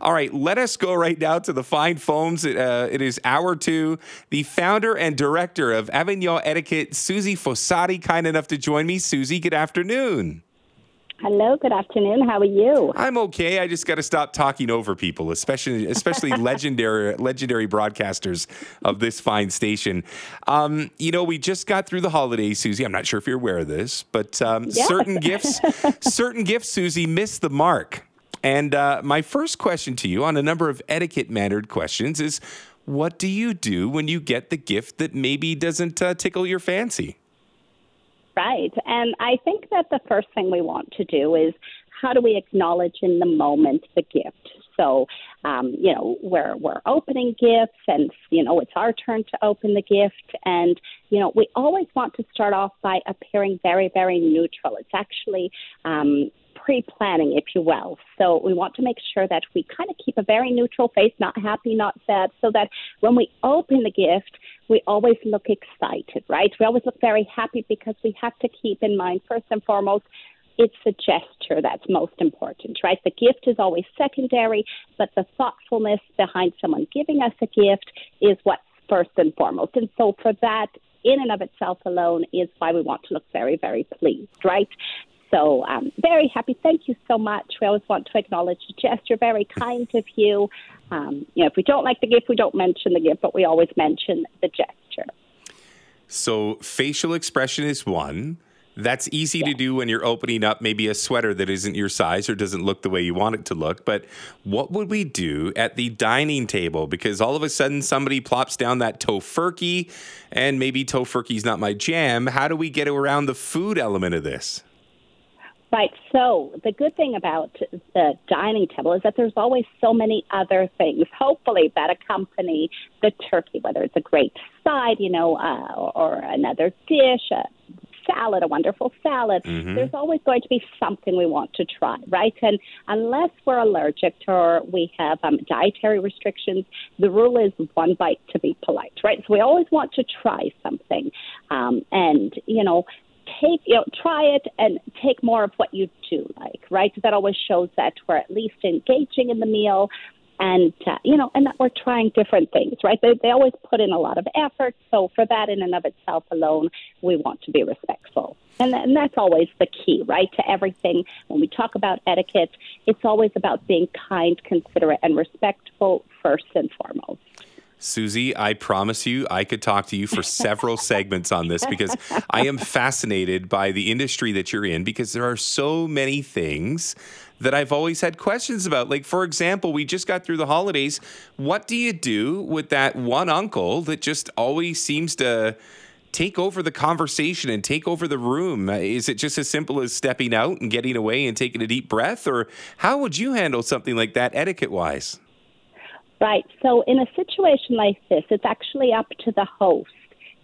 All right, let us go right now to the fine foams. Uh, it is hour two. The founder and director of Avignon Etiquette, Susy Fossati, kind enough to join me. Susy, good afternoon. Hello, good afternoon. How are you? I'm okay. I just got to stop talking over people, especially especially legendary legendary broadcasters of this fine station. Um, you know, we just got through the holidays, Susy. I'm not sure if you're aware of this, but um, Yeah. certain gifts, certain gifts, Susy, missed the mark. And uh, my first question to you on a number of etiquette mannered questions is, what do you do when you get the gift that maybe doesn't uh, tickle your fancy? Right. And I think that the first thing we want to do is how do we acknowledge in the moment the gift? So, um, you know, we're we're opening gifts, and you know, it's our turn to open the gift, and you know, we always want to start off by appearing very, very neutral. It's actually um, pre-planning, if you will. So we want to make sure that we kind of keep a very neutral face, not happy, not sad, so that when we open the gift, we always look excited, right? We always look very happy because we have to keep in mind, first and foremost, it's the gesture that's most important, right? The gift is always secondary, but the thoughtfulness behind someone giving us a gift is what's first and foremost. And so for that, in and of itself alone, is why we want to look very, very pleased, right? So um, very happy. Thank you so much. We always want to acknowledge the gesture. Very kind of you. Um, you know, if we don't like the gift, we don't mention the gift, but we always mention the gesture. So facial expression is one. That's easy to do when you're opening up maybe a sweater that isn't your size or doesn't look the way you want it to look. But what would we do at the dining table? Because all of a sudden somebody plops down that Tofurky, and maybe Tofurky's not my jam. How do we get around the food element of this? Right. So the good thing about the dining table is that there's always so many other things, hopefully, that accompany the turkey, whether it's a great side, you know, uh, or another dish, a salad, a wonderful salad. There's always going to be something we want to try, right? And unless we're allergic to or we have um, dietary restrictions, the rule is one bite to be polite, right? So we always want to try something. Um, and, you know, take you know try it and take more of what you do like right? That always shows that we're at least engaging in the meal and uh, you know and that we're trying different things right? They, they always put in a lot of effort. So for that in and of itself alone we want to be respectful. And, and that's always the key right to everything. When we talk about etiquette it's always about being kind considerate and respectful first and foremost Susy, I promise you, I could talk to you for several segments on this because I am fascinated by the industry that you're in because there are so many things that I've always had questions about. Like, for example, we just got through the holidays. What do you do with that one uncle that just always seems to take over the conversation and take over the room? Is it just as simple as stepping out and getting away and taking a deep breath? Or how would you handle something like that etiquette wise? Right. So in a situation like this, it's actually up to the host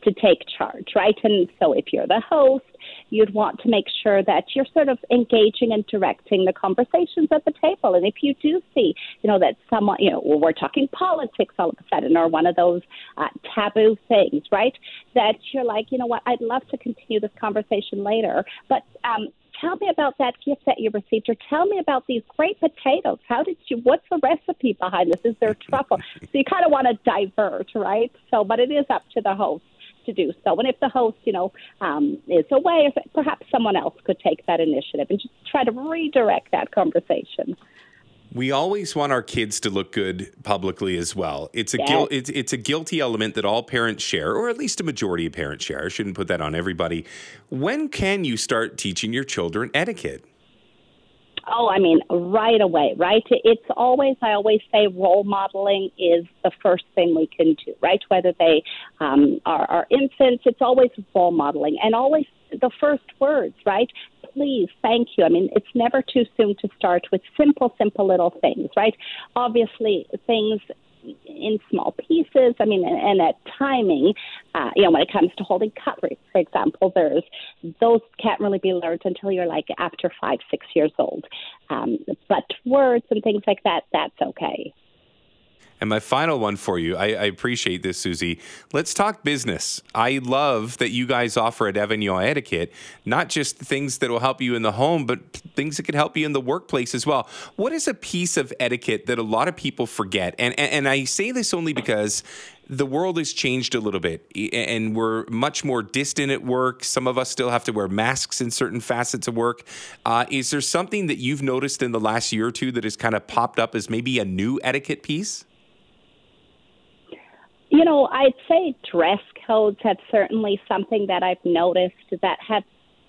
to take charge, right? And so if you're the host, you'd want to make sure that you're sort of engaging and directing the conversations at the table. And if you do see, you know, that someone, you know, we're talking politics all of a sudden or one of those uh, taboo things, right? That you're like, you know what, I'd love to continue this conversation later, but um, tell me about that gift that you received or tell me about these great potatoes. How did you what's the recipe behind this? Is there truffle? So you kind of want to divert right? So but it is up to the host to do so. And if the host you know um, is away perhaps someone else could take that initiative and just try to redirect that conversation We always want our kids to look good publicly as well. It's a Yes. guil- it's, it's a guilty element that all parents share, or at least a majority of parents share. I shouldn't put that on everybody. When can you start teaching your children etiquette? Oh, I mean, right away, right? It's always, I always say, role modeling is the first thing we can do, right? Whether they um, are, are infants, it's always role modeling and always the first words, right? Please, thank you. I mean, it's never too soon to start with simple, simple little things, right? Obviously, things in small pieces. I mean, and, and at timing, uh, you know, when it comes to holding cutlery, for example, there's those can't really be learned until you're like after five, six years old. Um, but words and things like that, that's okay. And my final one for you, I, I, appreciate this, Susy. Let's talk business. I love that you guys offer at Avignon Etiquette not just things that will help you in the home, but things that can help you in the workplace as well. What is a piece of etiquette that a lot of people forget? And, and, and I say this only because the world has changed a little bit and we're much more distant at work. Some of us still have to wear masks in certain facets of work. Uh, is there something that you've noticed in the last year or two that has kind of popped up as maybe a new etiquette piece? You know, I'd say dress codes have certainly something that I've noticed that have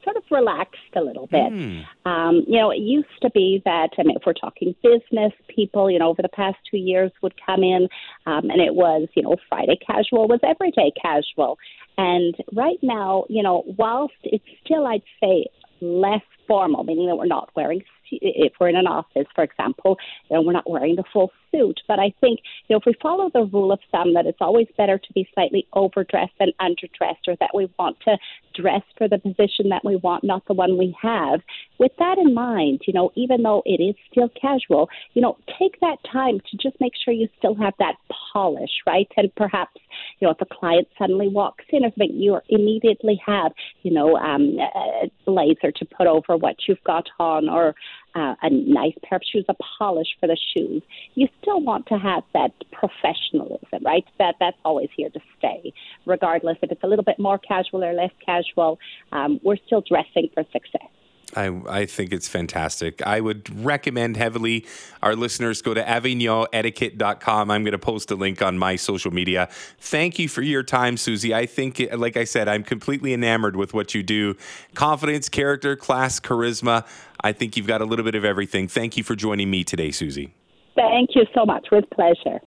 sort of relaxed a little bit. Mm. Um, you know, it used to be that, I mean, if we're talking business, people, you know, over the past two years would come in um, and it was, you know, Friday casual was everyday casual. And right now, you know, whilst it's still, I'd say, less formal, meaning that we're not wearing if we're in an office, for example, you know, we're not wearing the full suit. But I think, you know, if we follow the rule of thumb that it's always better to be slightly overdressed than underdressed, or that we want to dress for the position that we want, not the one we have. With that in mind, you know, even though it is still casual, you know, take that time to just make sure you still have that polish, right? And perhaps, you know, if a client suddenly walks in or something, you immediately have, you know, um, a blazer to put over what you've got on or uh, a nice pair of shoes, a polish for the shoes. You still want to have that professionalism, right? That that's always here to stay, regardless if it's a little bit more casual or less casual. Um, we're still dressing for success. I, I think it's fantastic. I would recommend heavily our listeners go to avignonetiquette.com. I'm going to post a link on my social media. Thank you for your time, Susy. I think, like I said, I'm completely enamored with what you do confidence, character, class, charisma. I think you've got a little bit of everything. Thank you for joining me today, Susy. Thank you so much. With pleasure.